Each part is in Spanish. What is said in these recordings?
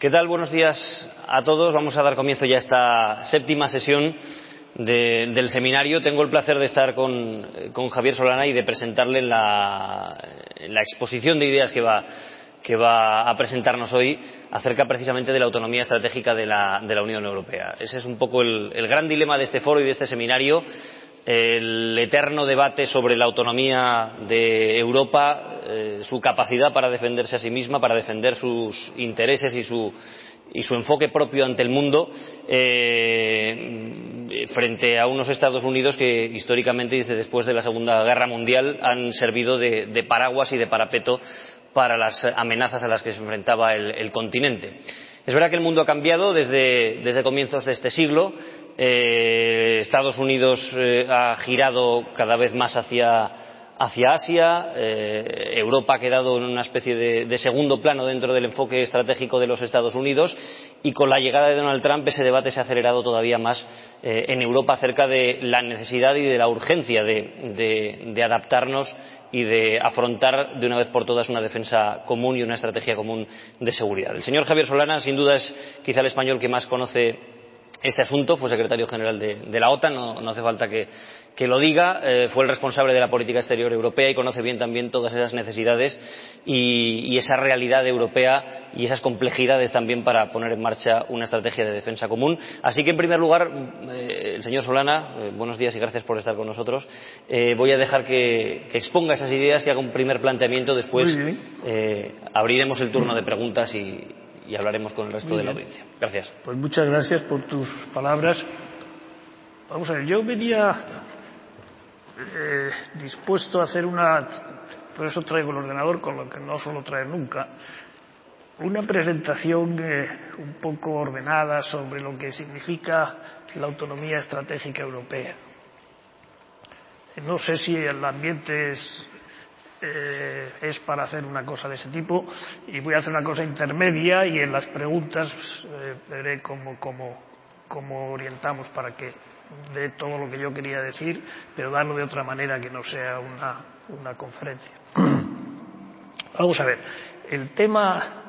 ¿Qué tal? Buenos días a todos. Vamos a dar comienzo ya a esta séptima sesión de, del seminario. Tengo el placer de estar con, Javier Solana y de presentarle la, exposición de ideas que va, a presentarnos hoy acerca precisamente de la autonomía estratégica de la, Unión Europea. Ese es un poco el gran dilema de este foro y de este seminario el eterno debate sobre la autonomía de Europa, eh, su capacidad para defenderse a sí misma, para defender sus intereses y su, enfoque propio ante el mundo eh, frente a unos Estados Unidos que históricamente desde después de la Segunda Guerra Mundial han servido de, paraguas y de parapeto para las amenazas a las que se enfrentaba el, continente. Es verdad que el mundo ha cambiado desde comienzos de este siglo. Eh, Estados Unidos eh, ha girado cada vez más hacia, hacia Asia. Eh, Europa ha quedado en una especie de, segundo plano dentro del enfoque estratégico de los Estados Unidos. Y con la llegada de Donald Trump ese debate se ha acelerado todavía más en Europa acerca de la necesidad y de la urgencia de, de adaptarnos y de afrontar de una vez por todas una defensa común y una estrategia común de seguridad. El señor Javier Solana, sin duda, es quizá el español que más conoce este asunto, fue secretario general de, de la OTAN, no, no, hace falta que, que lo diga, eh, fue el responsable de la política exterior europea y conoce bien también todas esas necesidades y, y, esa realidad europea y esas complejidades también para poner en marcha una estrategia de defensa común. Así que, en primer lugar, eh, el señor Solana, eh, buenos días y gracias por estar con nosotros. Eh, voy a dejar que, que, exponga esas ideas, que haga un primer planteamiento, después eh, abriremos el turno de preguntas y, y hablaremos con el resto de la audiencia. Gracias. Pues muchas gracias por tus palabras. Vamos a ver, yo venía eh, dispuesto a hacer una, por eso traigo el ordenador con lo que no suelo traer nunca, una presentación eh, un poco ordenada sobre lo que significa la autonomía estratégica europea. No sé si el ambiente es eh, es para hacer una cosa de ese tipo y voy a hacer una cosa intermedia y en las preguntas eh, veré cómo, cómo, cómo orientamos para que dé todo lo que yo quería decir, pero darlo de otra manera que no sea una, una conferencia. Vamos a ver, el tema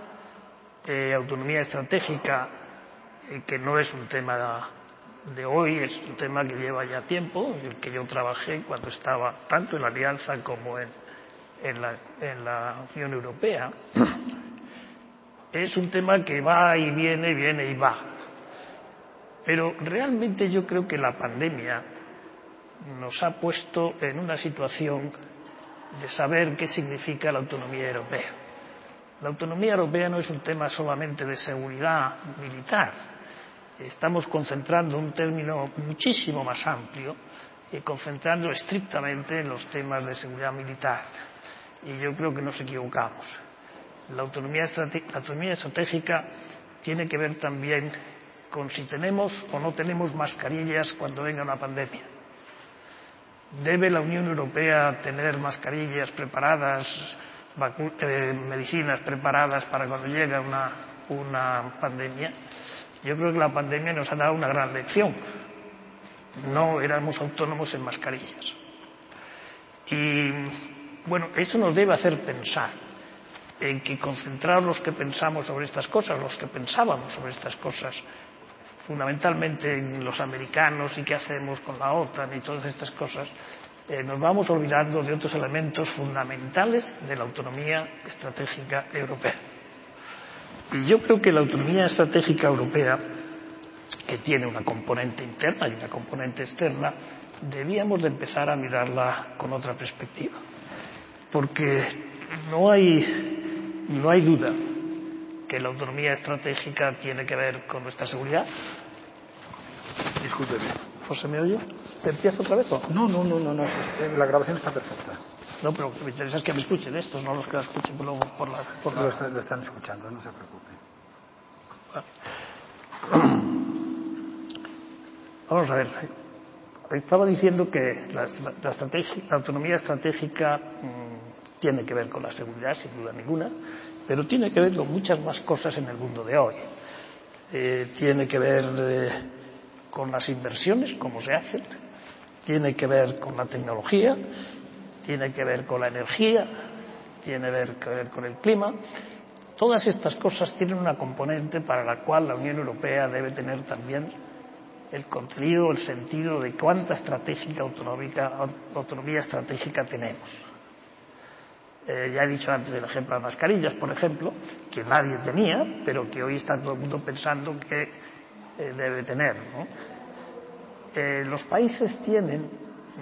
de autonomía estratégica, eh, que no es un tema de hoy, es un tema que lleva ya tiempo, el que yo trabajé cuando estaba tanto en la Alianza como en, en la, en la Unión Europea, es un tema que va y viene, viene y va. Pero realmente yo creo que la pandemia nos ha puesto en una situación de saber qué significa la autonomía europea. La autonomía europea no es un tema solamente de seguridad militar. Estamos concentrando un término muchísimo más amplio y concentrando estrictamente en los temas de seguridad militar y yo creo que nos equivocamos. La autonomía, la autonomía estratégica tiene que ver también con si tenemos o no tenemos mascarillas cuando venga una pandemia. ¿Debe la Unión Europea tener mascarillas preparadas, eh, medicinas preparadas para cuando llegue una, una pandemia? Yo creo que la pandemia nos ha dado una gran lección. No éramos autónomos en mascarillas. Y bueno, eso nos debe hacer pensar en que concentrar los que pensamos sobre estas cosas, los que pensábamos sobre estas cosas, fundamentalmente en los americanos y qué hacemos con la OTAN y todas estas cosas, eh, nos vamos olvidando de otros elementos fundamentales de la autonomía estratégica europea. Y yo creo que la autonomía estratégica europea, que tiene una componente interna y una componente externa, debíamos de empezar a mirarla con otra perspectiva porque no hay, no hay duda que la autonomía estratégica tiene que ver con nuestra seguridad. Discúlpeme. ¿José me oye? ¿Te empiezo otra vez o? No, no, no, no, no, la grabación está perfecta. No, pero lo que me interesa es que me escuchen estos, no los que la escuchen luego por la... Por la... Lo, está, lo, están escuchando, no se preocupe. Vamos a ver. Estaba diciendo que la, la, la autonomía estratégica mmm, tiene que ver con la seguridad, sin duda ninguna, pero tiene que ver con muchas más cosas en el mundo de hoy. Eh, tiene que ver eh, con las inversiones, cómo se hacen, tiene que ver con la tecnología, tiene que ver con la energía, tiene ver, que ver con el clima. todas estas cosas tienen una componente para la cual la Unión Europea debe tener también el contenido, el sentido de cuánta estratégica autonómica, autonomía estratégica tenemos. Eh, ya he dicho antes el ejemplo de las mascarillas, por ejemplo, que nadie tenía, pero que hoy está todo el mundo pensando que eh, debe tener. Eh, los países tienen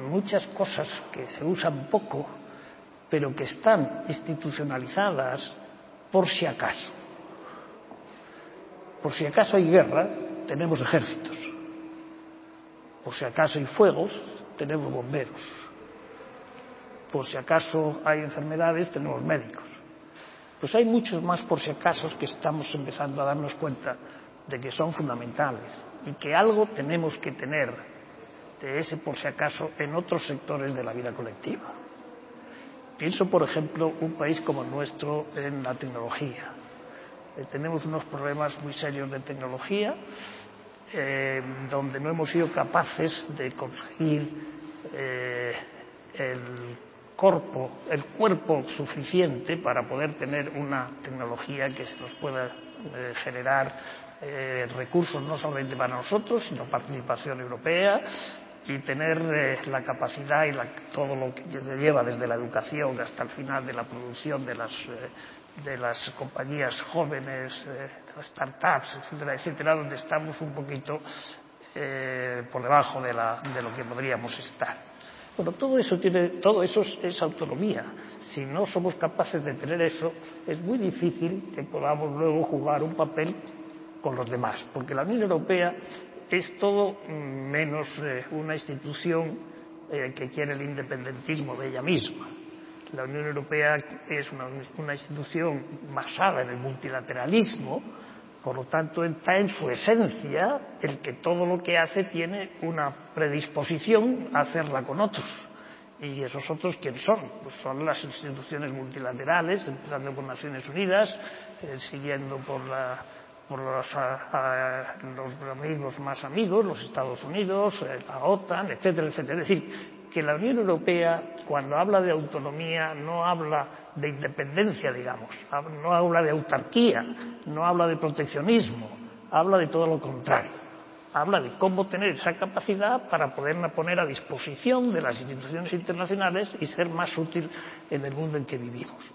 muchas cosas que se usan poco, pero que están institucionalizadas por si acaso. Por si acaso hay guerra, tenemos ejércitos. Por si acaso hay fuegos, tenemos bomberos. Por si acaso hay enfermedades, tenemos médicos. Pues hay muchos más por si acaso que estamos empezando a darnos cuenta de que son fundamentales y que algo tenemos que tener de ese por si acaso en otros sectores de la vida colectiva. Pienso, por ejemplo, un país como el nuestro en la tecnología. Eh, tenemos unos problemas muy serios de tecnología eh, donde no hemos sido capaces de conseguir eh, el cuerpo, el cuerpo suficiente para poder tener una tecnología que se nos pueda eh, generar eh, recursos no solamente para nosotros, sino participación europea y tener eh, la capacidad y la, todo lo que se lleva desde la educación hasta el final de la producción de las, de las compañías jóvenes, las startups, etcétera, etcétera, donde estamos un poquito por debajo de, la, de lo que podríamos estar. Bueno, todo eso, tiene, todo eso es, autonomía. Si no somos capaces de tener eso, es muy difícil que podamos luego jugar un papel con los demás, porque la Unión Europea es todo menos eh, una institución eh, que quiere el independentismo de ella misma. La Unión Europea es una, una institución basada en el multilateralismo, por lo tanto, está en su esencia el que todo lo que hace tiene una predisposición a hacerla con otros. ¿Y esos otros quiénes son? Pues son las instituciones multilaterales, empezando por Naciones Unidas, eh, siguiendo por, la, por los, los, amigos más amigos, los Estados Unidos, eh, la OTAN, etcétera, etcétera. Es decir, que la Unión Europea, cuando habla de autonomía, no habla de independencia, digamos, no habla de autarquía, no habla de proteccionismo, habla de todo lo contrario. Habla de cómo tener esa capacidad para poderla poner a disposición de las instituciones internacionales y ser más útil en el mundo en que vivimos.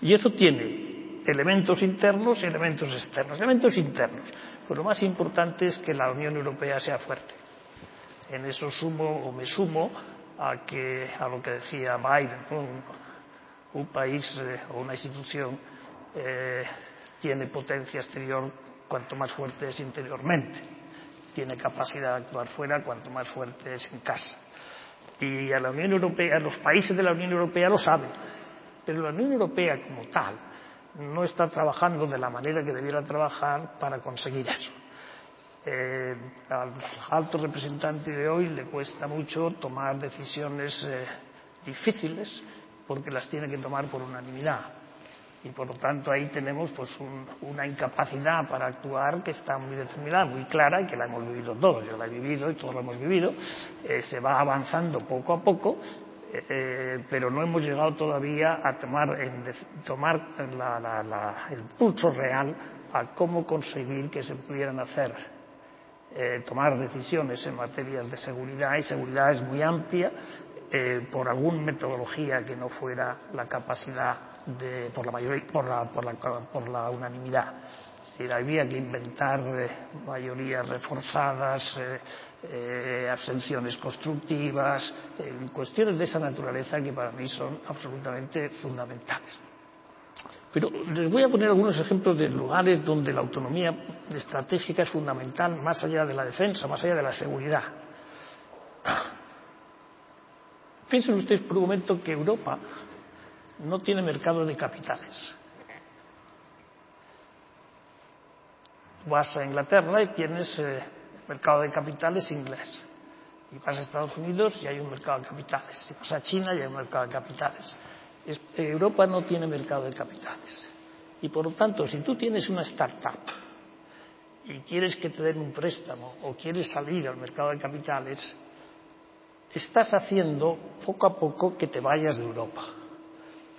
Y eso tiene elementos internos y elementos externos. Elementos internos. Pues lo más importante es que la Unión Europea sea fuerte. En eso sumo o me sumo a, que, a lo que decía Biden. ¿no? un país eh, o una institución eh, tiene potencia exterior cuanto más fuerte es interiormente, tiene capacidad de actuar fuera cuanto más fuerte es en casa. Y a la Unión Europea, los países de la Unión Europea lo saben, pero la Unión Europea como tal no está trabajando de la manera que debiera trabajar para conseguir eso. Eh, al alto representante de hoy le cuesta mucho tomar decisiones eh, difíciles porque las tiene que tomar por unanimidad. Y por lo tanto ahí tenemos pues un, una incapacidad para actuar que está muy determinada, muy clara y que la hemos vivido todos. Yo la he vivido y todos lo hemos vivido. Eh, se va avanzando poco a poco, eh, pero no hemos llegado todavía a tomar, en, tomar la, la, la, el pulso real a cómo conseguir que se pudieran hacer eh, tomar decisiones en materias de seguridad y seguridad es muy amplia eh, por alguna metodología que no fuera la capacidad de, por la mayoría, por la, por la, por la unanimidad. Si había que inventar eh, mayorías reforzadas, abstenciones constructivas, cuestiones de esa naturaleza que para mí son absolutamente fundamentales. Pero les voy a poner algunos ejemplos de lugares donde la autonomía estratégica es fundamental, más allá de la defensa, más allá de la seguridad. Piensen ustedes por un momento que Europa no tiene mercado de capitales. Vas a Inglaterra y tienes eh, mercado de capitales inglés. Y vas a Estados Unidos y hay un mercado de capitales. Si vas a China y hay un mercado de capitales. Europa no tiene mercado de capitales. Y por lo tanto, si tú tienes una startup y quieres que te den un préstamo o quieres salir al mercado de capitales, estás haciendo poco a poco que te vayas de Europa.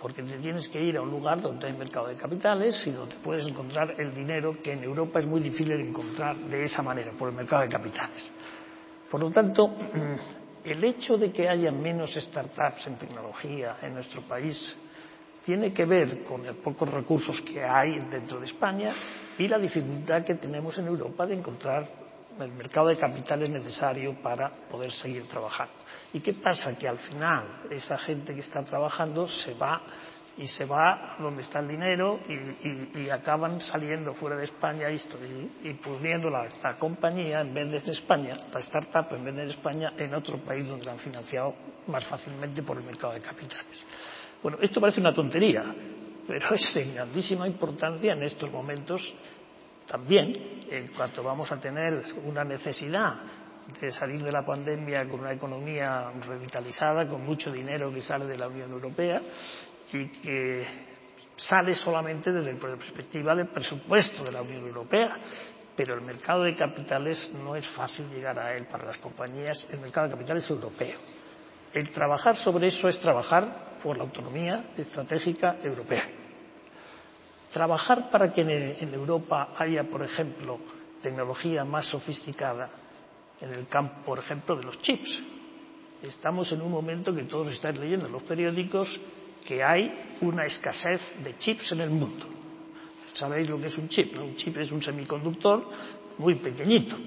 porque te tienes que ir a un lugar donde hay mercado de capitales y donde puedes encontrar el dinero que en Europa es muy difícil de encontrar de esa manera, por el mercado de capitales. Por lo tanto, el hecho de que haya menos startups en tecnología en nuestro país tiene que ver con los pocos recursos que hay dentro de España y la dificultad que tenemos en Europa de encontrar el mercado de capitales necesario para poder seguir trabajando. ¿Y qué pasa? Que al final esa gente que está trabajando se va y se va donde está el dinero y, acaban saliendo fuera de España y, y poniendo la, compañía en vez de España, la startup en vez de España, en otro país donde la han financiado más fácilmente por el mercado de capitales. Bueno, esto parece una tontería, pero es de grandísima importancia en estos momentos también, en cuanto vamos a tener una necesidad de salir de la pandemia con una economía revitalizada, con mucho dinero que sale de la Unión Europea y que sale solamente desde la perspectiva del presupuesto de la Unión Europea. Pero el mercado de capitales no es fácil llegar a él para las compañías. El mercado de capitales es europeo. El trabajar sobre eso es trabajar por la autonomía estratégica europea. Trabajar para que en Europa haya, por ejemplo, tecnología más sofisticada en el campo, por ejemplo, de los chips. Estamos en un momento que todos estáis leyendo en los periódicos que hay una escasez de chips en el mundo. Sabéis lo que es un chip, Un chip es un semiconductor muy pequeñito.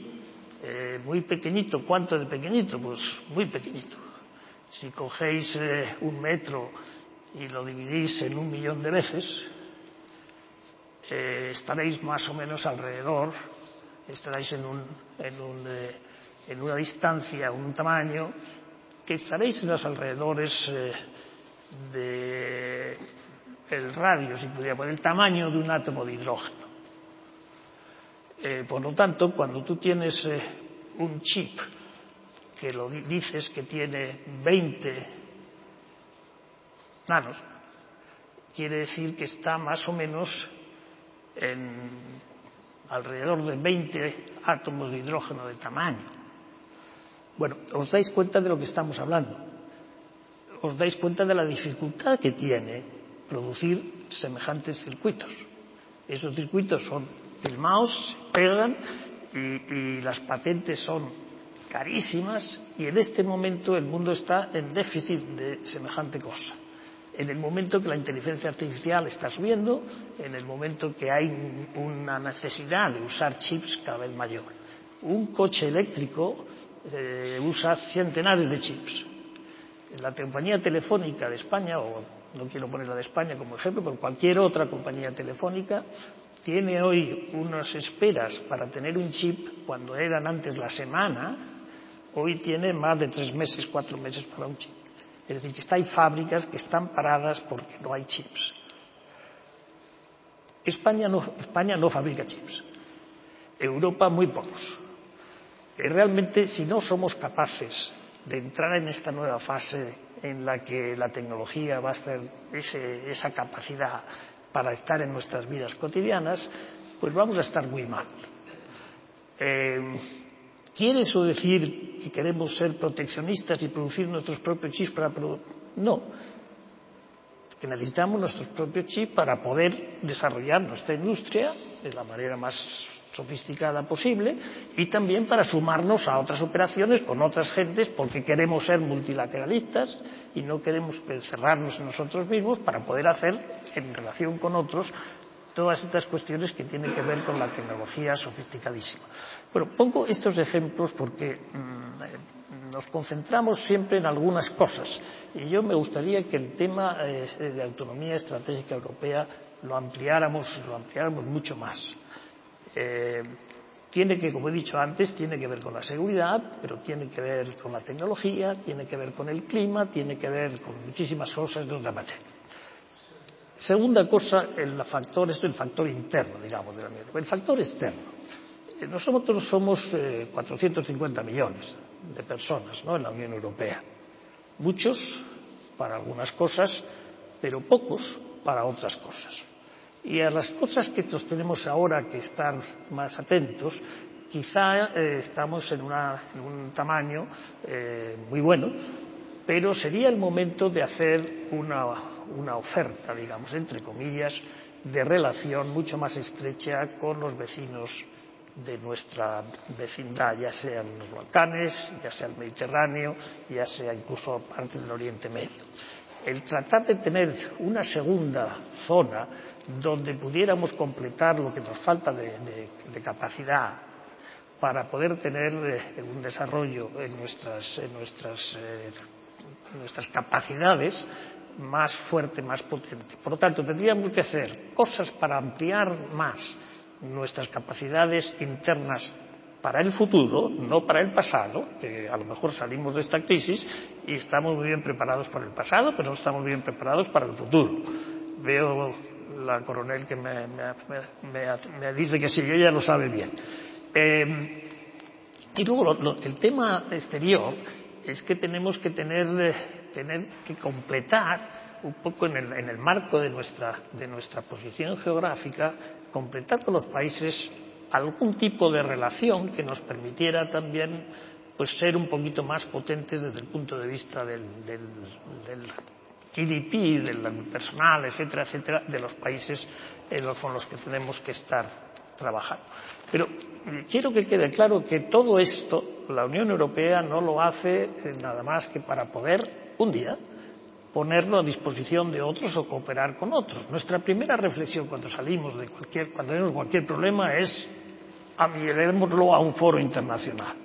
Eh, muy pequeñito, ¿cuánto de pequeñito? Pues muy pequeñito. Si cogéis eh, un metro y lo dividís en un millón de veces, eh, estaréis más o menos alrededor, estaréis en, un, en, un, en una distancia, un tamaño, que estaréis en los alrededores de el radio, si pudiera poner, el tamaño de un átomo de hidrógeno. Eh, por lo tanto, cuando tú tienes eh, un chip que lo dices que tiene 20 nanos, quiere decir que está más o menos en alrededor de 20 átomos de hidrógeno de tamaño. Bueno, os dais cuenta de lo que estamos hablando os dais cuenta de la dificultad que tiene producir semejantes circuitos. Esos circuitos son filmados, pegan y, y las patentes son carísimas y en este momento el mundo está en déficit de semejante cosa. En el momento que la inteligencia artificial está subiendo, en el momento que hay una necesidad de usar chips cada vez mayor. Un coche eléctrico eh, usa centenares de chips la compañía telefónica de España, o no quiero ponerla de España como ejemplo, pero cualquier otra compañía telefónica, tiene hoy unas esperas para tener un chip cuando eran antes la semana, hoy tiene más de tres meses, cuatro meses para un chip. Es decir, que está, hay fábricas que están paradas porque no hay chips. España no, España no fabrica chips. Europa muy pocos. realmente, si no somos capaces de entrar en esta nueva fase en la que la tecnología va a ser esa capacidad para estar en nuestras vidas cotidianas, pues vamos a estar muy mal. Eh, ¿Quiere eso decir que queremos ser proteccionistas y producir nuestros propios chips para No. Que necesitamos nuestros propios chips para poder desarrollar nuestra industria de la manera más sofisticada posible y también para sumarnos a otras operaciones con otras gentes porque queremos ser multilateralistas y no queremos cerrarnos en nosotros mismos para poder hacer en relación con otros todas estas cuestiones que tienen que ver con la tecnología sofisticadísima. Bueno, pongo estos ejemplos porque mm, nos concentramos siempre en algunas cosas y yo me gustaría que el tema eh, de autonomía estratégica europea lo ampliáramos, lo ampliáramos mucho más eh, tiene que, como he dicho antes, tiene que ver con la seguridad, pero tiene que ver con la tecnología, tiene que ver con el clima, tiene que ver con muchísimas cosas de otra materia. Segunda cosa, el factor, esto es el factor interno, digamos, de la Unión El factor externo. Eh, nosotros somos 450 eh, millones de personas ¿no? en la Unión Europea. Muchos para algunas cosas, pero pocos para otras cosas. Y a las cosas que tenemos ahora que estar más atentos, quizá eh, estamos en, un tamaño eh, muy bueno, pero sería el momento de hacer una, una oferta, digamos, entre comillas, de relación mucho más estrecha con los vecinos de nuestra vecindad, ya sean los Balcanes, ya sea el Mediterráneo, ya sea incluso partes del Oriente Medio. El tratar de tener una segunda zona donde pudiéramos completar lo que nos falta de, capacidad para poder tener eh, un desarrollo en nuestras, en nuestras, eh, nuestras capacidades más fuerte, más potente. Por lo tanto, tendríamos que hacer cosas para ampliar más nuestras capacidades internas para el futuro, no para el pasado, que a lo mejor salimos de esta crisis y estamos muy bien preparados para el pasado, pero no estamos bien preparados para el futuro. Veo la coronel que me, dice que sí, ya lo sabe bien. Eh, y luego el tema exterior es que tenemos que tener, tener que completar un poco en el, en el marco de nuestra, de nuestra posición geográfica, completar con los países algún tipo de relación que nos permitiera también pues ser un poquito más potentes desde el punto de vista del, del, del GDP, del personal, etcétera, etcétera, de los países con los que tenemos que estar trabajando. Pero quiero que quede claro que todo esto la Unión Europea no lo hace nada más que para poder un día ponerlo a disposición de otros o cooperar con otros. Nuestra primera reflexión cuando salimos de cualquier, cuando tenemos cualquier problema es amilémoslo a un foro internacional.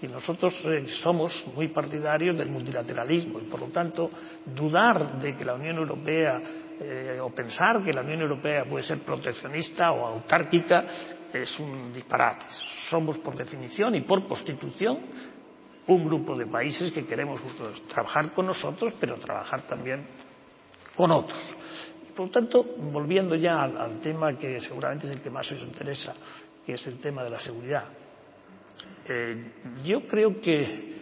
Si nosotros eh, somos muy partidarios del multilateralismo y por lo tanto dudar de que la Unión Europea eh, o pensar que la Unión Europea puede ser proteccionista o autárquica es un disparate. Somos por definición y por constitución un grupo de países que queremos trabajar con nosotros, pero trabajar también con otros. Por lo tanto, volviendo ya al, al tema que seguramente es el que más os interesa, que es el tema de la seguridad, eh, yo creo que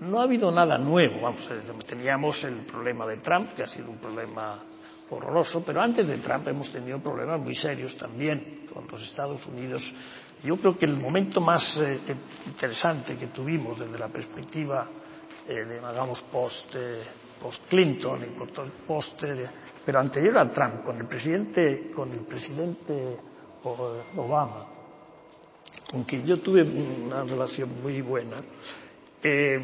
no ha habido nada nuevo. Vamos, teníamos el problema de Trump, que ha sido un problema horroroso, pero antes de Trump hemos tenido problemas muy serios también con los Estados Unidos. Yo creo que el momento más eh, interesante que tuvimos desde la perspectiva eh, de, digamos, post, eh, post Clinton y post, eh, pero anterior a Trump, con el presidente, con el presidente Obama, con quien yo tuve una relación muy buena, eh,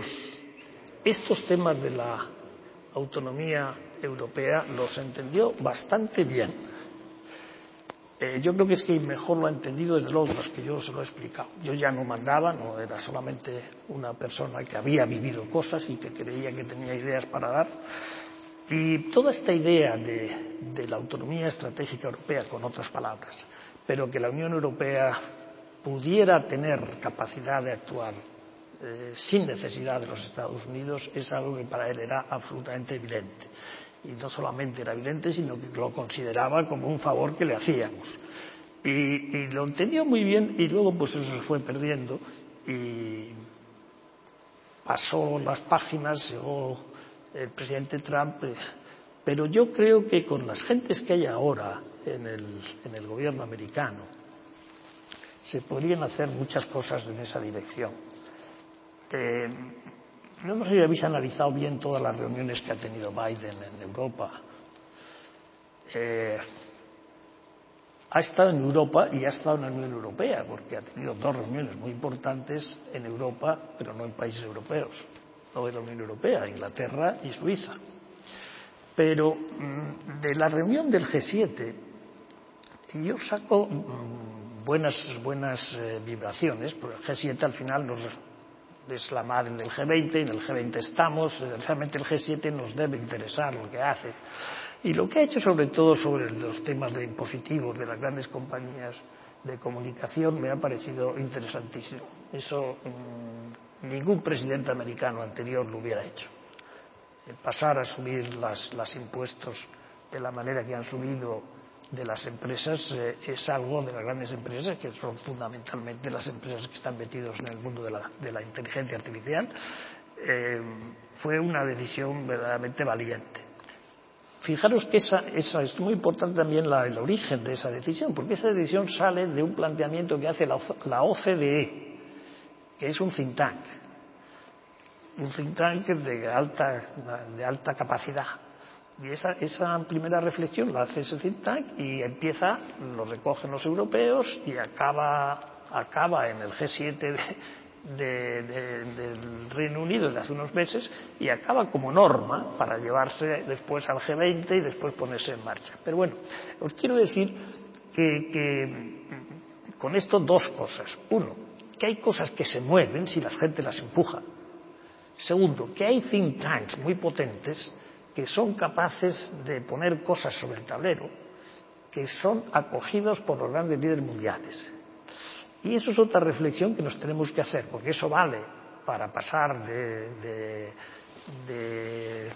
estos temas de la autonomía europea los entendió bastante bien. Eh, yo creo que es que mejor lo ha entendido desde luego los que yo se lo he explicado. Yo ya no mandaba, no era solamente una persona que había vivido cosas y que creía que tenía ideas para dar. Y toda esta idea de, de la autonomía estratégica europea, con otras palabras, pero que la Unión Europea pudiera tener capacidad de actuar eh, sin necesidad de los Estados Unidos es algo que para él era absolutamente evidente. Y no solamente era evidente, sino que lo consideraba como un favor que le hacíamos. Y, lo entendió muy bien y luego pues eso se fue perdiendo y pasó las páginas, llegó el presidente Trump, eh, pero yo creo que con las gentes que hay ahora en el, en el gobierno americano, se podrían hacer muchas cosas en esa dirección. No sé si habéis analizado bien todas las reuniones que ha tenido Biden en Europa. Eh, ha estado en Europa y ha estado en la Unión Europea, porque ha tenido dos reuniones muy importantes en Europa, pero no en países europeos, no de la Unión Europea, Inglaterra y Suiza. Pero de la reunión del G7, yo saco buenas, buenas eh, vibraciones, porque el G7 al final nos, es la madre del G20 y en el G20 estamos, realmente el G7 nos debe interesar lo que hace. Y lo que ha hecho sobre todo sobre los temas de impositivos de las grandes compañías de comunicación me ha parecido interesantísimo. Eso mmm, ningún presidente americano anterior lo hubiera hecho. El pasar a subir las, las impuestos de la manera que han subido de las empresas eh, es algo de las grandes empresas que son fundamentalmente las empresas que están metidas en el mundo de la, de la inteligencia artificial. Eh, fue una decisión verdaderamente valiente. Fijaros que esa, esa es muy importante también la, el origen de esa decisión porque esa decisión sale de un planteamiento que hace la, la OCDE que es un think tank. Un think tank de alta, de alta capacidad Y esa, esa primera reflexión la hace ese think tank y empieza, lo recogen los europeos y acaba, acaba en el G7 de, de, de, del Reino Unido de hace unos meses y acaba como norma para llevarse después al G20 y después ponerse en marcha. Pero bueno, os quiero decir que, que con esto dos cosas. Uno, que hay cosas que se mueven si la gente las empuja. Segundo, que hay think tanks muy potentes que son capaces de poner cosas sobre el tablero que son acogidos por los grandes líderes mundiales. Y eso es otra reflexión que nos tenemos que hacer, porque eso vale para pasar de, de,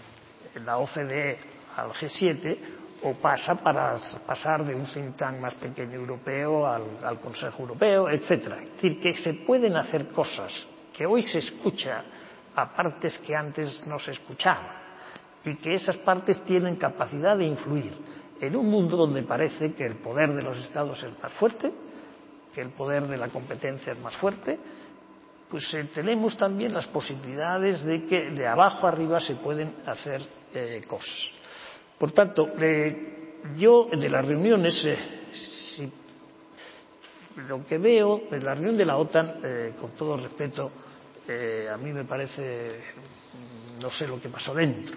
la OCDE al G7 o pasa para pasar de un think tank más pequeño europeo al, al Consejo Europeo, etc. Es decir, que se pueden hacer cosas que hoy se escucha a partes que antes no se escuchaban y que esas partes tienen capacidad de influir en un mundo donde parece que el poder de los Estados es más fuerte, que el poder de la competencia es más fuerte, pues eh, tenemos también las posibilidades de que de abajo arriba se pueden hacer eh, cosas. Por tanto, eh, yo de las reuniones, lo que veo de la reunión de la OTAN, con todo respeto, a mí me parece, no sé lo que pasó dentro,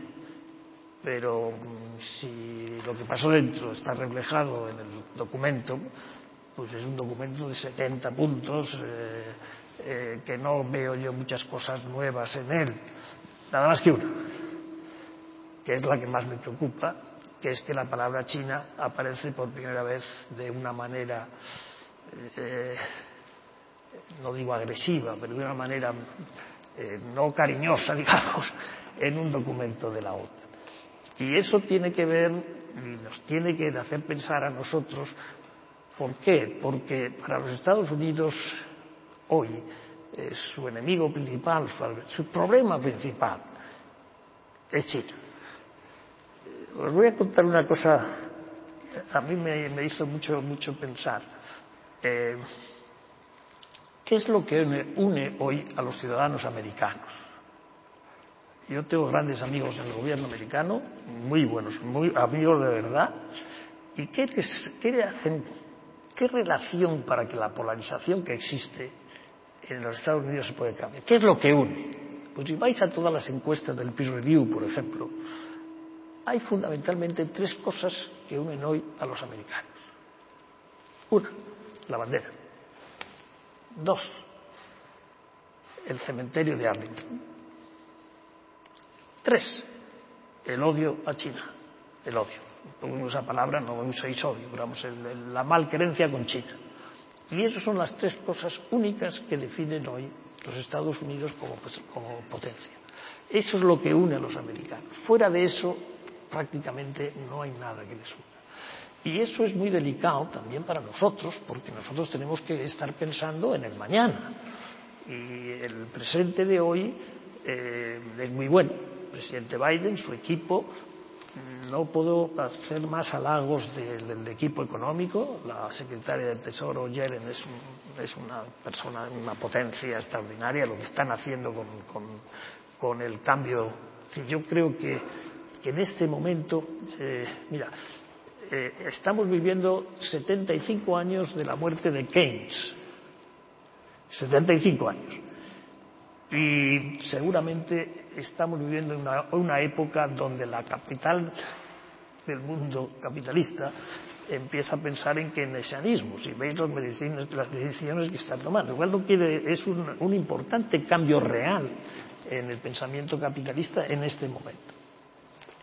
pero si lo que pasó dentro está reflejado en el documento, pues es un documento de 70 puntos eh, eh, que no veo yo muchas cosas nuevas en él, nada más que una, que es la que más me preocupa, que es que la palabra China aparece por primera vez de una manera, eh, no digo agresiva, pero de una manera no cariñosa, digamos, en un documento de la OTAN. Y eso tiene que ver y nos tiene que hacer pensar a nosotros ¿Por qué? Porque para los Estados Unidos hoy eh, su enemigo principal, su, problema principal es China. Os voy a contar una cosa, a mí me, hizo mucho, mucho pensar. Eh, ¿Qué es lo que une hoy a los ciudadanos americanos? Yo tengo grandes amigos en el gobierno americano, muy buenos, muy amigos de verdad. ¿Y qué, les, qué le hacen ¿Qué relación para que la polarización que existe en los Estados Unidos se puede cambiar? ¿Qué es lo que une? Pues si vais a todas las encuestas del Peace Review, por ejemplo, hay fundamentalmente tres cosas que unen hoy a los americanos. Una, la bandera. Dos, el cementerio de Arlington. Tres, el odio a China. El odio pongo esa palabra, no uséis odio, vamos, el, el, la malquerencia con China. Y esas son las tres cosas únicas que definen hoy los Estados Unidos como, pues, como potencia. Eso es lo que une a los americanos. Fuera de eso, prácticamente no hay nada que les una. Y eso es muy delicado también para nosotros, porque nosotros tenemos que estar pensando en el mañana. Y el presente de hoy eh, es muy bueno. Presidente Biden, su equipo, no puedo hacer más halagos del, equipo económico. La secretaria del Tesoro, Yellen, es, es, una persona, una potencia extraordinaria. Lo que están haciendo con, el cambio. Yo creo que, que, en este momento, eh, mira, eh, estamos viviendo 75 años de la muerte de Keynes. 75 años. Y seguramente estamos viviendo una, una época donde la capital del mundo capitalista empieza a pensar en keynesianismo, si veis los las decisiones que está tomando. Igual no quiere, es un, importante cambio real en el pensamiento capitalista en este momento.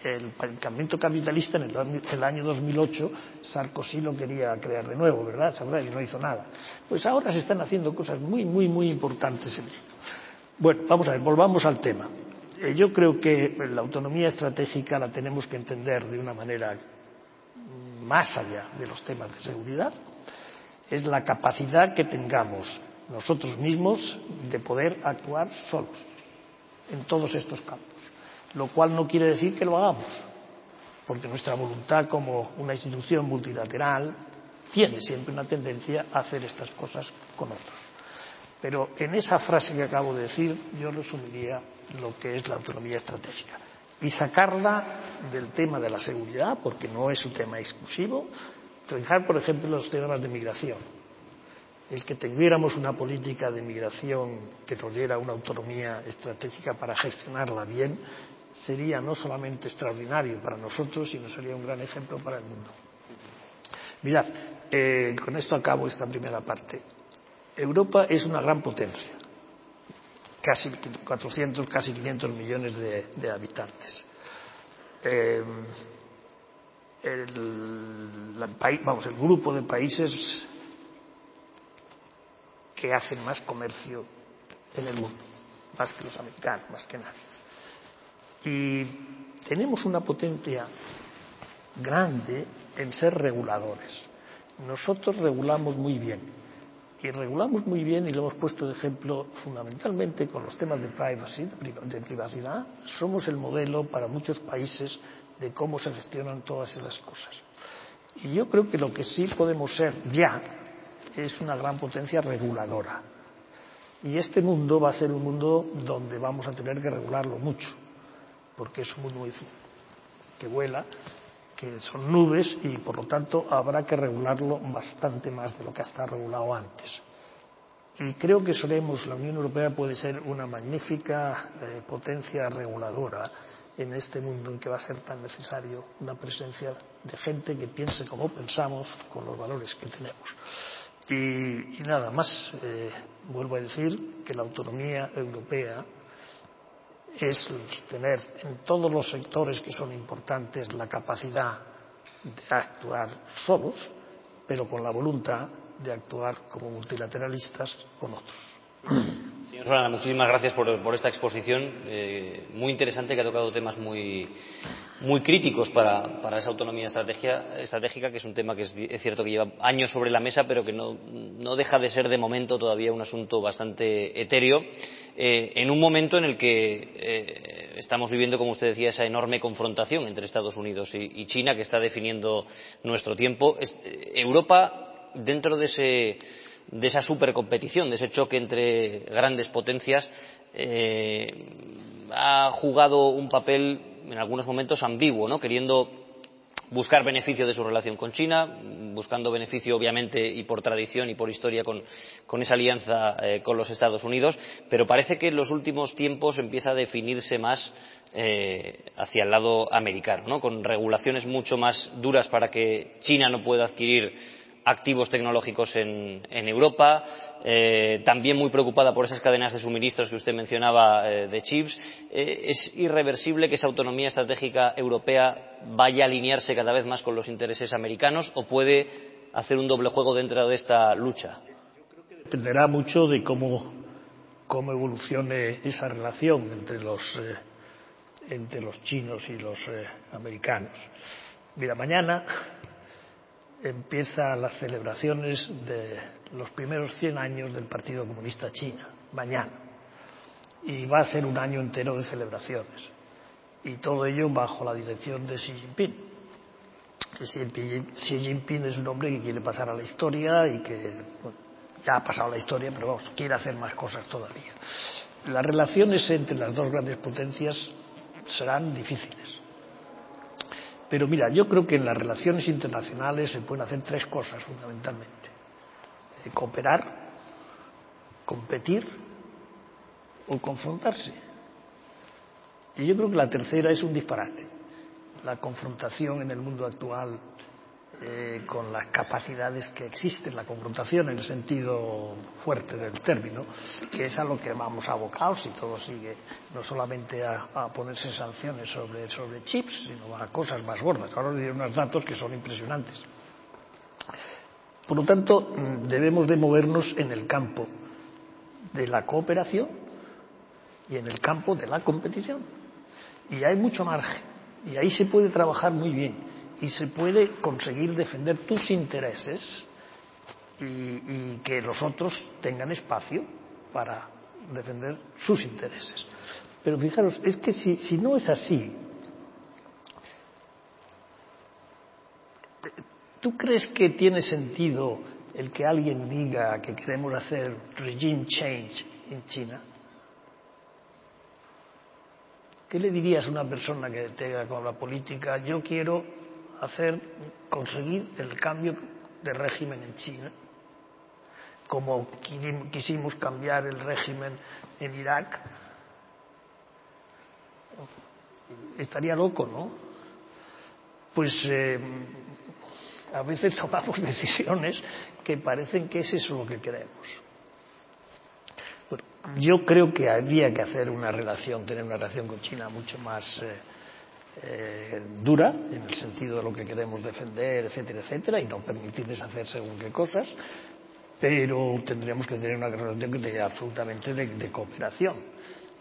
El pensamiento capitalista en el, el, año 2008 Sarkozy lo quería crear de nuevo, ¿verdad? Y no hizo nada. Pues ahora se están haciendo cosas muy, muy, muy importantes en esto. Bueno, vamos a ver, volvamos al tema. Eh, yo creo que la autonomía estratégica la tenemos que entender de una manera más allá de los temas de seguridad. Es la capacidad que tengamos nosotros mismos de poder actuar solos en todos estos campos. Lo cual no quiere decir que lo hagamos, porque nuestra voluntad como una institución multilateral tiene siempre una tendencia a hacer estas cosas con otros. Pero en esa frase que acabo de decir yo resumiría lo que es la autonomía estratégica. y sacarla del tema de la seguridad, porque no es un tema exclusivo, fijar, por ejemplo, los temas de migración. El que tuviéramos una política de migración que nos diera una autonomía estratégica para gestionarla bien, sería no solamente extraordinario para nosotros, sino sería un gran ejemplo para el mundo. Mirad, eh, con esto acabo esta primera parte. Europa es una gran potencia, casi 400, casi 500 millones de, habitantes. Eh, el, la, vamos, el grupo de países que hacen más comercio en el mundo, más que los americanos, más que nadie. Y tenemos una potencia grande en ser reguladores. Nosotros regulamos muy bien. Y regulamos muy bien, y lo hemos puesto de ejemplo fundamentalmente con los temas de privacy, de privacidad. Somos el modelo para muchos países de cómo se gestionan todas esas cosas. Y yo creo que lo que sí podemos ser ya es una gran potencia reguladora. Y este mundo va a ser un mundo donde vamos a tener que regularlo mucho, porque es un mundo muy que vuela, que son nubes y por lo tanto habrá que regularlo bastante más de lo que ha estado regulado antes. Y creo que seremos, la Unión Europea puede ser una magnífica eh, potencia reguladora en este mundo en que va a ser tan necesario una presencia de gente que piense como pensamos, con los valores que tenemos. Y, nada más, eh, vuelvo a decir que la autonomía europea es tener en todos los sectores que son importantes la capacidad de actuar solos, pero con la voluntad de actuar como multilateralistas con otros. Solana, muchísimas gracias por, por esta exposición eh, muy interesante que ha tocado temas muy, muy críticos para, para esa autonomía estratégica, que es un tema que es, cierto que lleva años sobre la mesa, pero que no, deja de ser de momento todavía un asunto bastante etéreo, eh, en un momento en el que eh, estamos viviendo, como usted decía, esa enorme confrontación entre Estados Unidos y, China que está definiendo nuestro tiempo. Es, Europa, dentro de ese de esa supercompetición, de ese choque entre grandes potencias, eh, ha jugado un papel en algunos momentos ambiguo, ¿no? queriendo buscar beneficio de su relación con China, buscando beneficio obviamente y por tradición y por historia con, con esa alianza eh, con los Estados Unidos, pero parece que en los últimos tiempos empieza a definirse más eh, hacia el lado americano, ¿no? con regulaciones mucho más duras para que China no pueda adquirir activos tecnológicos en, en Europa, eh, también muy preocupada por esas cadenas de suministros que usted mencionaba eh, de chips. Eh, ¿Es irreversible que esa autonomía estratégica europea vaya a alinearse cada vez más con los intereses americanos o puede hacer un doble juego dentro de esta lucha? Yo creo que dependerá mucho de cómo, cómo evolucione esa relación entre los, entre los chinos y los americanos. Mira, mañana empiezan las celebraciones de los primeros 100 años del Partido Comunista China, mañana. Y va a ser un año entero de celebraciones. Y todo ello bajo la dirección de Xi Jinping. Que Xi Jinping es un hombre que quiere pasar a la historia y que bueno, ya ha pasado la historia, pero vamos, quiere hacer más cosas todavía. Las relaciones entre las dos grandes potencias serán difíciles pero mira, yo creo que en las relaciones internacionales se pueden hacer tres cosas fundamentalmente. Eh, cooperar, competir o confrontarse. Y yo creo que la tercera es un disparate. La confrontación en el mundo actual eh, con las capacidades que existen, la confrontación en el sentido fuerte del término, que es a lo que vamos abocados si todo sigue no solamente a, ponerse sanciones sobre, sobre chips, sino a cosas más gordas. Ahora diré unos datos que son impresionantes. Por lo tanto, debemos de movernos en el campo de la cooperación y en el campo de la competición. Y hay mucho margen. Y ahí se puede trabajar muy bien y se puede conseguir defender tus intereses y, que los otros tengan espacio para defender sus intereses. Pero fijaros, es que si, si no es así, ¿tú crees que tiene sentido el que alguien diga que queremos hacer regime change en China? ¿Qué le dirías a una persona que tenga con la política? Yo quiero hacer, conseguir el cambio de régimen en China, como quisimos cambiar el régimen en Irak. Estaría loco, ¿no? Pues eh, a veces tomamos decisiones que parecen que es eso lo que queremos yo creo que habría que hacer una relación, tener una relación con China mucho más eh, eh, dura, en el sentido de lo que queremos defender, etcétera, etcétera, y no permitirles hacer según qué cosas, pero tendríamos que tener una relación de, absolutamente de, cooperación.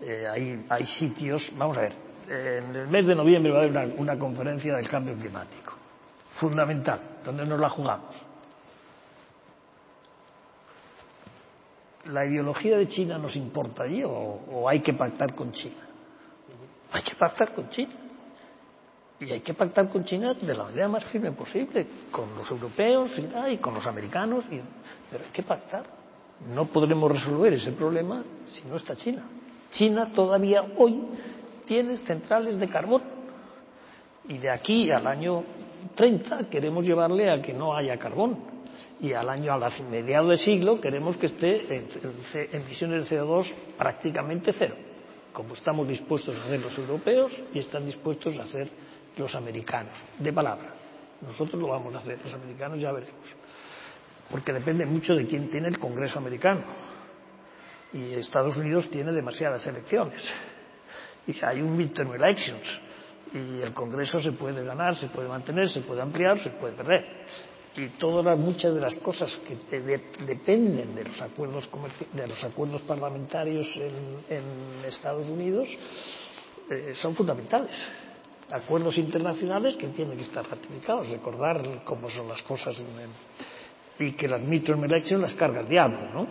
Eh, hay, sitios, vamos a ver, en el mes de noviembre va a haber una, una conferencia del cambio climático, fundamental, donde nos la jugamos ¿la ideología de China nos importa allí o, hay que pactar con China? Hay que pactar con China. Y hay que pactar con China de la manera más firme posible, con los europeos y, con los americanos. pero hay que pactar. No podremos resolver ese problema si no está China. China todavía hoy tiene centrales de carbón. Y de aquí al año 30 queremos llevarle a que no haya carbón y al año, a la mediados del siglo, queremos que esté en, emisiones de CO2 prácticamente cero, como estamos dispuestos a hacer los europeos y están dispuestos a hacer los americanos, de palabra. Nosotros lo vamos a hacer, los americanos ya veremos. Porque depende mucho de quién tiene el Congreso americano. Y Estados Unidos tiene demasiadas elecciones. Y hay un midterm elections. Y el Congreso se puede ganar, se puede mantener, se puede ampliar, se puede perder y todas las, muchas de las cosas que dependen de los acuerdos de los acuerdos parlamentarios en, Estados Unidos eh, son fundamentales acuerdos internacionales que tienen que estar ratificados recordar cómo son las cosas y que las midterm elections las carga el diablo ¿no?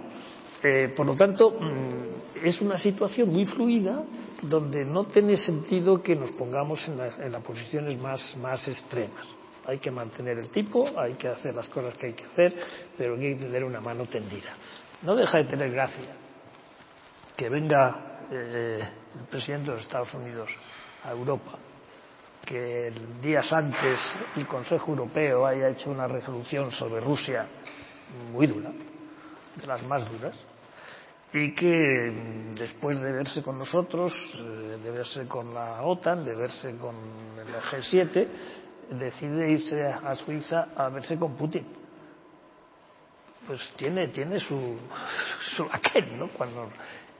Eh, por lo tanto mm, es una situación muy fluida donde no tiene sentido que nos pongamos en, en las posiciones más, más extremas hay que mantener el tipo, hay que hacer las cosas que hay que hacer, pero hay que tener una mano tendida. No deja de tener gracia que venga eh, el presidente de los Estados Unidos a Europa, que días antes el Consejo Europeo haya hecho una resolución sobre Rusia muy dura, de las más duras, y que mm, después de verse con nosotros, eh, de verse con la OTAN, de verse con el G7, decide irse a Suiza a verse con Putin. Pues tiene, tiene su, su aquel, ¿no? Cuando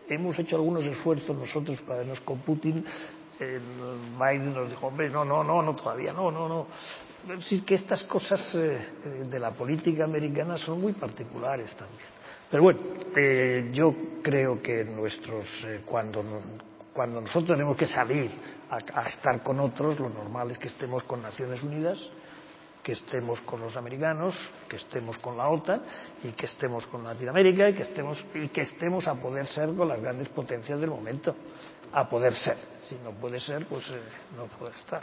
hemos hecho algunos esfuerzos nosotros para vernos con Putin, eh, Biden nos dijo, hombre, no, no, no, no, todavía no, no, no. Es decir, que estas cosas eh, de la política americana son muy particulares también. Pero bueno, eh, yo creo que nuestros, eh, cuando, cuando nosotros tenemos que salir a, estar con otros, lo normal es que estemos con Naciones Unidas, que estemos con los americanos, que estemos con la OTAN y que estemos con Latinoamérica y que estemos, y que estemos a poder ser con las grandes potencias del momento. A poder ser. Si no puede ser, pues eh, no puede estar.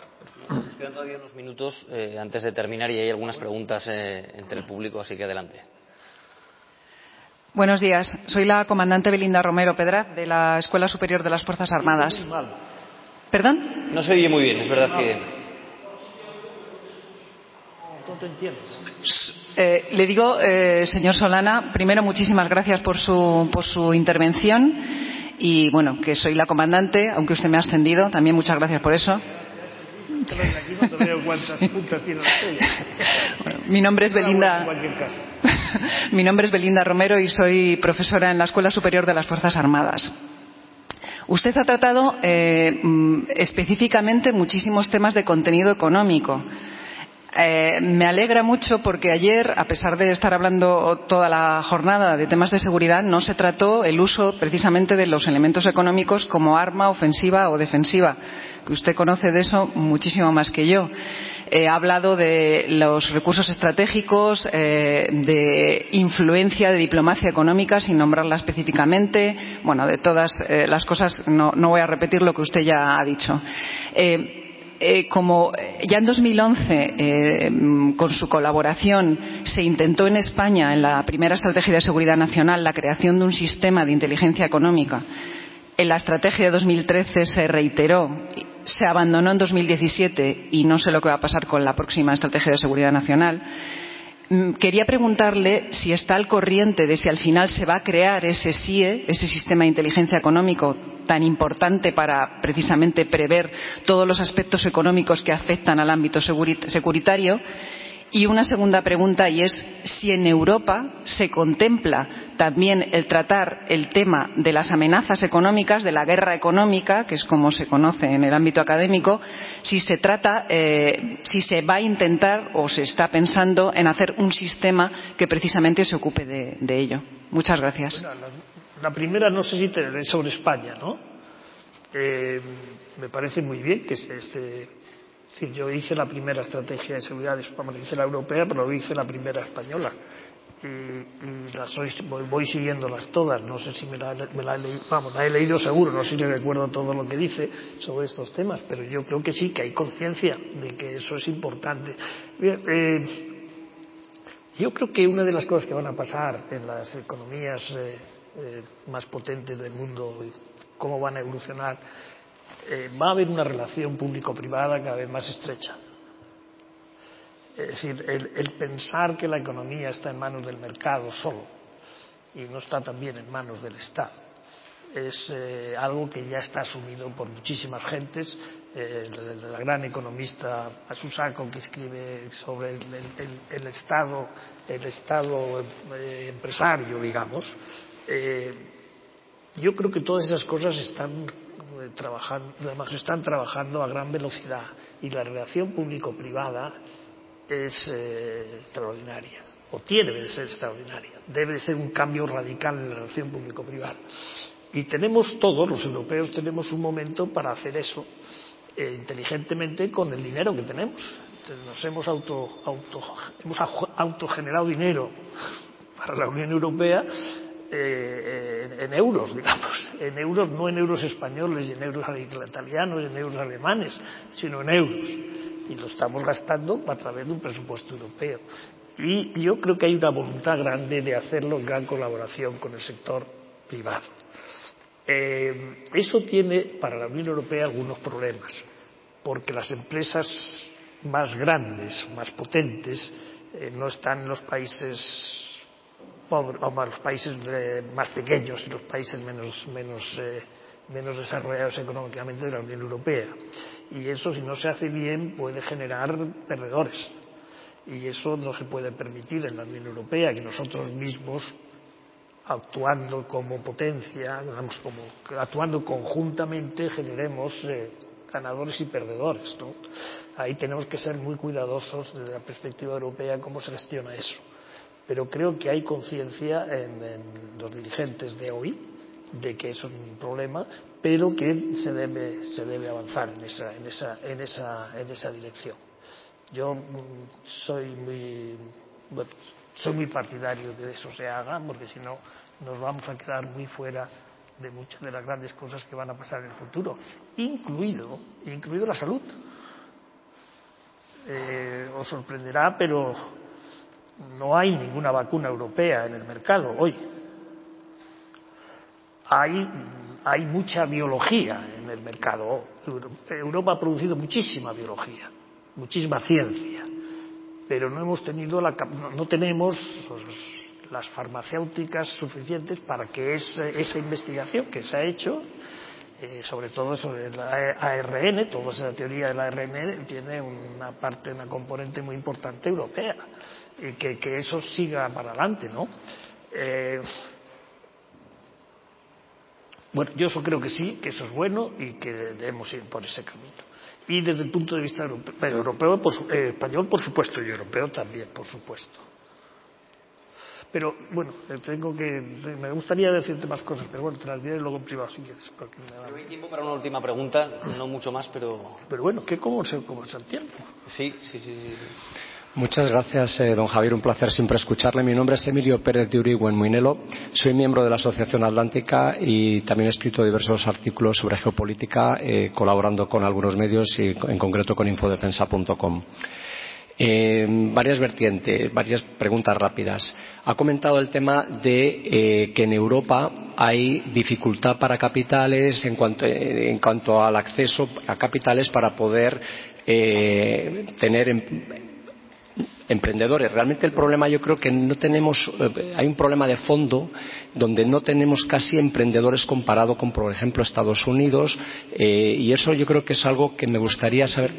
Nos quedan todavía unos minutos eh, antes de terminar y hay algunas preguntas eh, entre el público, así que adelante. Buenos días. Soy la comandante Belinda Romero Pedraz de la Escuela Superior de las Fuerzas Armadas. ¿Perdón? No se oye muy bien, es verdad que. Eh, le digo, eh, señor Solana, primero muchísimas gracias por su, por su intervención y bueno, que soy la comandante, aunque usted me ha ascendido, también muchas gracias por eso. mi nombre es Belinda. mi nombre es Belinda Romero y soy profesora en la Escuela Superior de las Fuerzas Armadas. Usted ha tratado eh, mm, específicamente muchísimos temas de contenido económico. Eh, me alegra mucho porque ayer, a pesar de estar hablando toda la jornada de temas de seguridad, no se trató el uso precisamente de los elementos económicos como arma ofensiva o defensiva, que usted conoce de eso muchísimo más que yo. He hablado de los recursos estratégicos, eh, de influencia de diplomacia económica, sin nombrarla específicamente. Bueno, de todas eh, las cosas no, voy a repetir lo que usted ya ha dicho. Eh, como ya en 2011, eh, con su colaboración, se intentó en España, en la primera estrategia de seguridad nacional, la creación de un sistema de inteligencia económica en la estrategia de 2013 se reiteró, se abandonó en 2017 y no sé lo que va a pasar con la próxima estrategia de seguridad nacional. Mm, quería preguntarle si está al corriente de si al final se va a crear ese SIE, ese sistema de inteligencia económico tan importante para precisamente prever todos los aspectos económicos que afectan al ámbito securitario y una segunda pregunta, y es si en Europa se contempla también el tratar el tema de las amenazas económicas, de la guerra económica, que es como se conoce en el ámbito académico, si se trata, eh, si se va a intentar o se está pensando en hacer un sistema que precisamente se ocupe de, ello. Muchas gracias. La, primera no sé si te sobre España, ¿no? Eh, me parece muy bien que se esté Sí, yo hice la primera estrategia de seguridad, vamos, hice la europea, pero hice la primera española. Y, las voy, siguiéndolas todas. No sé si me la, he leído, vamos, la he leído seguro, no sé si recuerdo todo lo que dice sobre estos temas, pero yo creo que sí, que hay conciencia de que eso es importante. Eh, yo creo que una de las cosas que van a pasar en las economías eh, eh, más potentes del mundo, cómo van a evolucionar, eh, va a haber una relación público-privada cada vez más estrecha. Es decir, el, pensar que la economía está en manos del mercado solo y no está también en manos del Estado es eh, algo que ya está asumido por muchísimas gentes. La, gran economista Asusako, que escribe sobre el, Estado, el Estado empresario, digamos. Yo creo que todas esas cosas están trabajando, además están trabajando a gran velocidad y la relación público-privada es eh, extraordinaria o tiene que ser extraordinaria. Debe ser un cambio radical en la relación público-privada. Y tenemos todos, los europeos, tenemos un momento para hacer eso eh, inteligentemente con el dinero que tenemos. nos hemos, auto, auto, hemos autogenerado dinero para la Unión Europea eh, en, euros, digamos, en euros, no en euros españoles y en euros italianos en euros alemanes, sino en euros. Y lo estamos gastando a través de un presupuesto europeo. Y yo creo que hay una voluntad grande de hacerlo en gran colaboración con el sector privado. Eh, eso tiene para la Unión Europea algunos problemas, porque las empresas más grandes, más potentes, eh, no están en los países o los países eh, más pequeños y los países menos, menos, eh, menos desarrollados económicamente de la Unión Europea. Y eso, si no se hace bien, puede generar perdedores. Y eso no se puede permitir en la Unión Europea, que nosotros mismos, actuando como potencia, como, actuando conjuntamente, generemos eh, ganadores y perdedores. ¿no? Ahí tenemos que ser muy cuidadosos desde la perspectiva europea cómo se gestiona eso pero creo que hay conciencia en, los dirigentes de hoy de que es un problema, pero que se debe, se debe avanzar en esa, en, esa, en, esa, en esa dirección. Yo mm, soy muy, soy muy partidario de que eso se haga, porque si no nos vamos a quedar muy fuera de muchas de las grandes cosas que van a pasar en el futuro, incluido, incluido la salud. Eh, os sorprenderá, pero no hay ninguna vacuna europea en el mercado hoy. Hay, hay mucha biología en el mercado. Europa ha producido muchísima biología, muchísima ciencia, pero no hemos tenido la, no tenemos las farmacéuticas suficientes para que esa investigación que se ha hecho eh, sobre todo sobre el ARN, toda esa teoría del ARN tiene una parte, una componente muy importante europea y que, eso siga para adelante, ¿no? Eh, bueno, yo eso creo que sí, que eso es bueno y que debemos ir por ese camino. Y desde el punto de vista europeo, eh, español, por supuesto, y europeo también, por supuesto. Pero bueno, tengo que. Me gustaría decirte más cosas, pero bueno, te las diré luego en privado si quieres. Porque me Hay tiempo para una última pregunta, no mucho más, pero. Pero bueno, ¿qué, cómo, se, cómo es el tiempo? Sí, sí, sí. sí. Muchas gracias, eh, don Javier. Un placer siempre escucharle. Mi nombre es Emilio Pérez de Urigo en Muinelo. Soy miembro de la Asociación Atlántica y también he escrito diversos artículos sobre geopolítica, eh, colaborando con algunos medios y en concreto con infodefensa.com. Eh, varias vertientes, varias preguntas rápidas. Ha comentado el tema de eh, que en Europa hay dificultad para capitales en cuanto, en cuanto al acceso a capitales para poder tener em, emprendedores. Realmente el problema yo creo que no tenemos, eh, hay un problema de fondo donde no tenemos casi emprendedores comparado con, por ejemplo, Estados Unidos eh, y eso yo creo que es algo que me gustaría saber.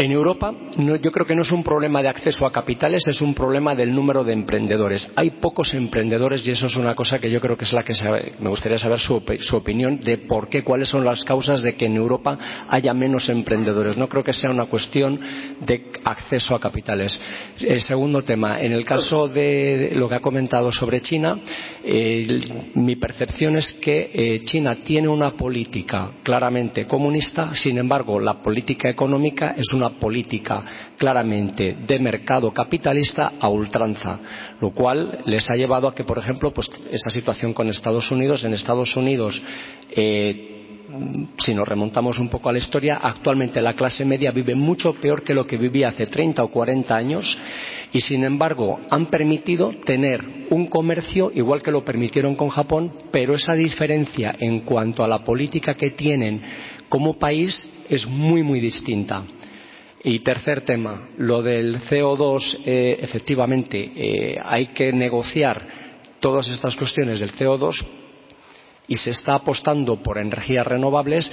En Europa no, yo creo que no es un problema de acceso a capitales, es un problema del número de emprendedores. Hay pocos emprendedores y eso es una cosa que yo creo que es la que sabe, me gustaría saber su, opinión de por qué, cuáles son las causas de que en Europa haya menos emprendedores. No creo que sea una cuestión de acceso a capitales. El segundo tema, en el caso de lo que ha comentado sobre China, mi percepción es que eh, China tiene una política claramente comunista, sin embargo, la política económica es una política claramente de mercado capitalista a ultranza, lo cual les ha llevado a que, por ejemplo, pues esa situación con Estados Unidos, en Estados Unidos, eh, si nos remontamos un poco a la historia, actualmente la clase media vive mucho peor que lo que vivía hace 30 o 40 años y, sin embargo, han permitido tener un comercio igual que lo permitieron con Japón, pero esa diferencia en cuanto a la política que tienen como país es muy, muy distinta. Y tercer tema, lo del CO2, eh, efectivamente, eh, hay que negociar todas estas cuestiones del CO2 y se está apostando por energías renovables,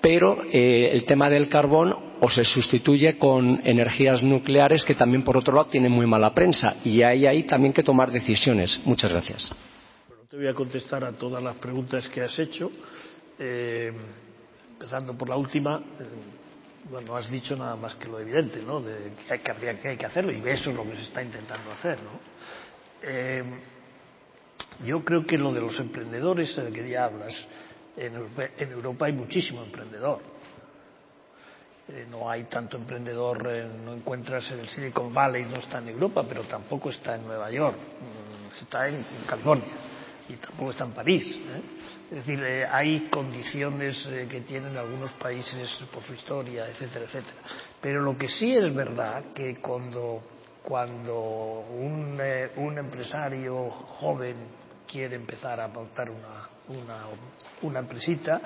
pero eh, el tema del carbón o se sustituye con energías nucleares que también, por otro lado, tienen muy mala prensa y hay ahí también que tomar decisiones. Muchas gracias. Te voy a contestar a todas las preguntas que has hecho, empezando por la última. Bueno, has dicho nada más que lo evidente, ¿no? De que hay que, habría, que, hay que hacerlo y eso es lo que se está intentando hacer, ¿no? Eh, yo creo que lo de los emprendedores del que ya hablas, en Europa, en Europa hay muchísimo emprendedor. Eh, no hay tanto emprendedor, eh, no encuentras en el Silicon Valley, no está en Europa, pero tampoco está en Nueva York, mm, está en, en California y tampoco está en París. ¿eh? Es decir, eh, hay condiciones eh, que tienen algunos países por su historia, etcétera, etcétera. Pero lo que sí es verdad que cuando, cuando un, eh, un empresario joven quiere empezar a montar una, una, una empresita,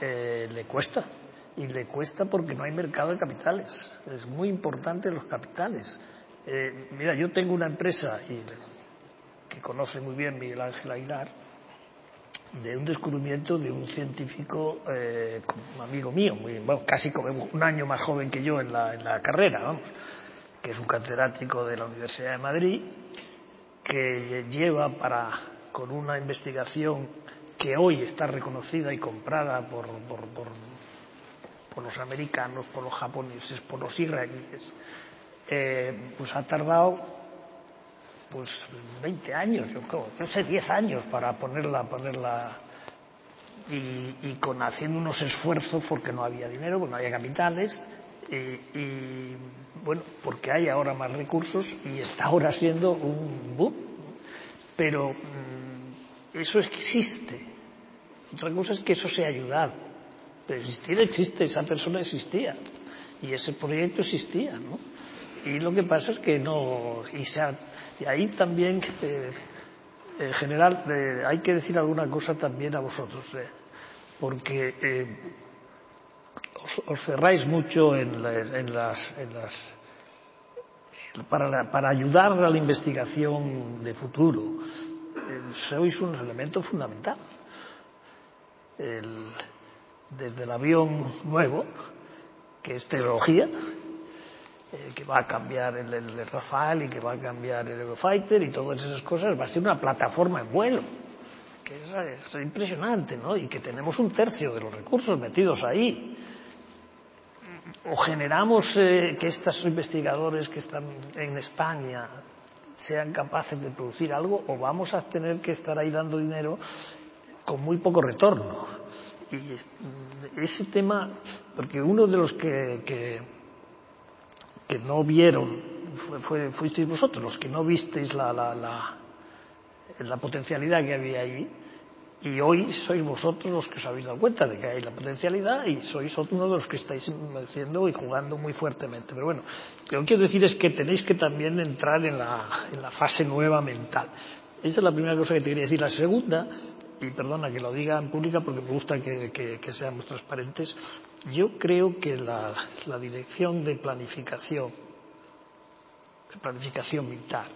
le cuesta. Y le cuesta porque no hay mercado de capitales. Es muy importante los capitales. Mira, yo tengo una empresa y, que conoce muy bien Miguel Ángel Aguilar, de un descubrimiento de un científico, eh, amigo mío, muy, bueno, casi como un año más joven que yo en la, en la carrera, vamos, que es un catedrático de la Universidad de Madrid, que lleva para, con una investigación que hoy está reconocida y comprada por, por, por, los americanos, por los japoneses, por los israelíes, eh, pues ha tardado pues 20 años, yo creo, no sé, 10 años para ponerla, ponerla y, y con haciendo unos esfuerzos porque no había dinero, porque no había capitales y, y bueno, porque hay ahora más recursos y está ahora siendo un boom. Pero mmm, eso existe. Otra cosa es que eso sea ayudado. Pero existir existe, esa persona existía y ese proyecto existía, ¿no? Y lo que pasa es que no. Y, se y ahí también, eh, en general, eh, hay que decir alguna cosa también a vosotros, eh, porque eh, os, cerráis mucho en, la, en las. En las para, la, para, ayudar a la investigación de futuro, sois un elemento fundamental. El, desde el avión nuevo, que es tecnología, eh, que va a cambiar el, el, Rafale y que va a cambiar el Eurofighter y todas esas cosas, va a ser una plataforma en vuelo, que es, es impresionante, ¿no? Y que tenemos un tercio de los recursos metidos ahí. O generamos eh, que estos investigadores que están en España sean capaces de producir algo o vamos a tener que estar ahí dando dinero con muy poco retorno. Y ese tema, porque uno de los que, que que no vieron, fue, fue, fuisteis vosotros los que no visteis la, la, la, la potencialidad que había allí, Y hoy sois vosotros los que os habéis dado cuenta de que hay la potencialidad y sois uno de los que estáis haciendo y jugando muy fuertemente. Pero bueno, lo que quiero decir es que tenéis que también entrar en la, en la fase nueva mental. Esa es la primera cosa que te quería decir. La segunda, y perdona que lo diga en pública porque me gusta que, que, que seamos transparentes, yo creo que la, dirección de planificación, de planificación militar,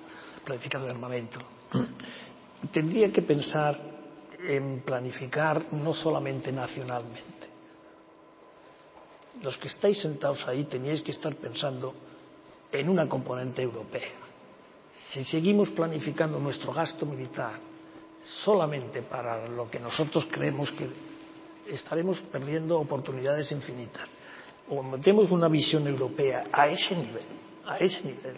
planificación de armamento, tendría que pensar en planificar no solamente nacionalmente. Los que estáis sentados ahí teníais que estar pensando en una componente europea. Si seguimos planificando nuestro gasto militar solamente para lo que nosotros creemos que estaremos perdiendo oportunidades infinitas. O metemos una visión europea a ese nivel, a ese nivel,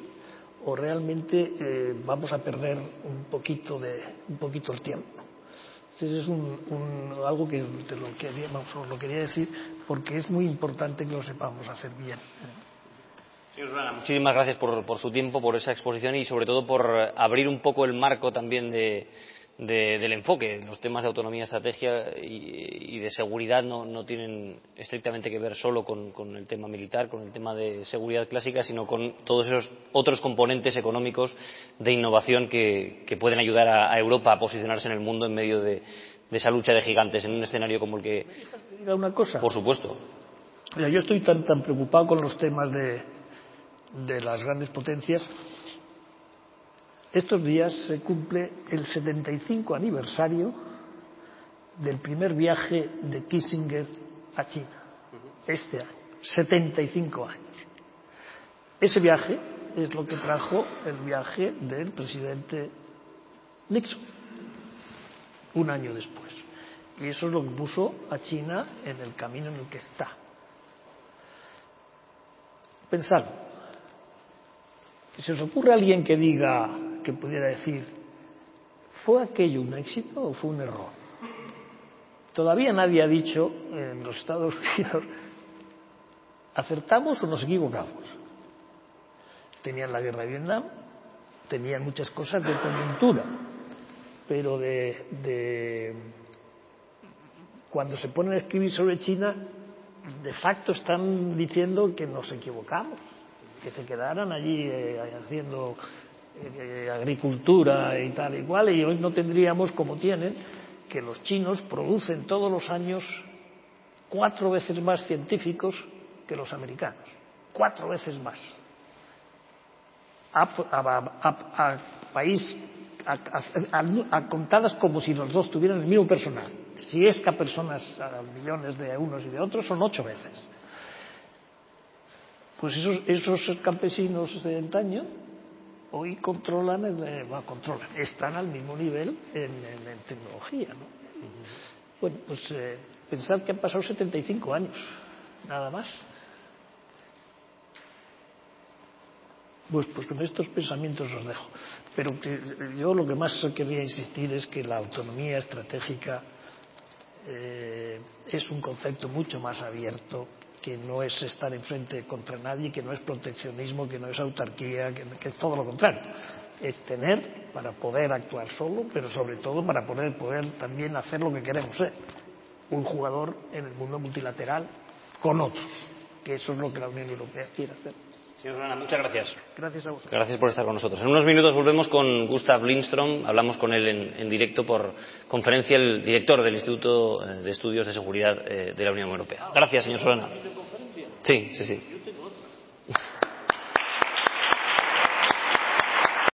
o realmente eh, vamos a perder un poquito, de, un poquito el tiempo. Entonces es un, un, algo que te lo quería, vamos, lo quería decir porque es muy importante que lo sepamos hacer bien. Señor Solana, muchísimas gracias por, por, su tiempo, por esa exposición y sobre todo por abrir un poco el marco también de, de, del enfoque. Los temas de autonomía, estrategia y, y de seguridad no, no, tienen estrictamente que ver solo con, con, el tema militar, con el tema de seguridad clásica, sino con todos esos otros componentes económicos de innovación que, que pueden ayudar a, a, Europa a posicionarse en el mundo en medio de, de, esa lucha de gigantes en un escenario como el que. ¿Me diga una cosa? Por supuesto. Mira, yo estoy tan, tan preocupado con los temas de, de las grandes potencias estos días se cumple el 75 aniversario del primer viaje de Kissinger a China, este año, 75 años. Ese viaje es lo que trajo el viaje del presidente Nixon, un año después. Y eso es lo que puso a China en el camino en el que está. Pensad, si se os ocurre alguien que diga que pudiera decir, ¿fue aquello un éxito o fue un error? Todavía nadie ha dicho en los Estados Unidos, ¿acertamos o nos equivocamos? Tenían la guerra de Vietnam, tenían muchas cosas de coyuntura, pero de, de cuando se ponen a escribir sobre China, de facto están diciendo que nos equivocamos, que se quedaran allí eh, haciendo eh, agricultura y tal y y hoy no tendríamos, como tienen, que los chinos producen todos los años cuatro veces más científicos que los americanos. Cuatro veces más. A país a, contadas como si los dos tuvieran el mismo personal. Si es que a personas, a millones de unos y de otros, son ocho veces. Pues esos, esos campesinos de antaño hoy controlan, el, bueno, controlan, están al mismo nivel en, en, en tecnología. ¿no? Uh -huh. Bueno, pues eh, pensad que han pasado 75 años, nada más. Pues, pues con estos pensamientos os dejo. Pero que yo lo que más quería insistir es que la autonomía estratégica eh, es un concepto mucho más abierto que no es estar enfrente contra nadie, que no es proteccionismo, que no es autarquía, que, es todo lo contrario. Es tener para poder actuar solo, pero sobre todo para poder, poder también hacer lo que queremos ser. Un jugador en el mundo multilateral con otros, que eso es lo que la Unión Europea quiere hacer. Señor Solana, muchas gracias. Gracias a vosotros. Gracias por estar con nosotros. En unos minutos volvemos con Gustav Lindström. Hablamos con él en, en directo por conferencia, el director del Instituto de Estudios de Seguridad de la Unión Europea. Gracias, señor Solana. Sí, sí, sí.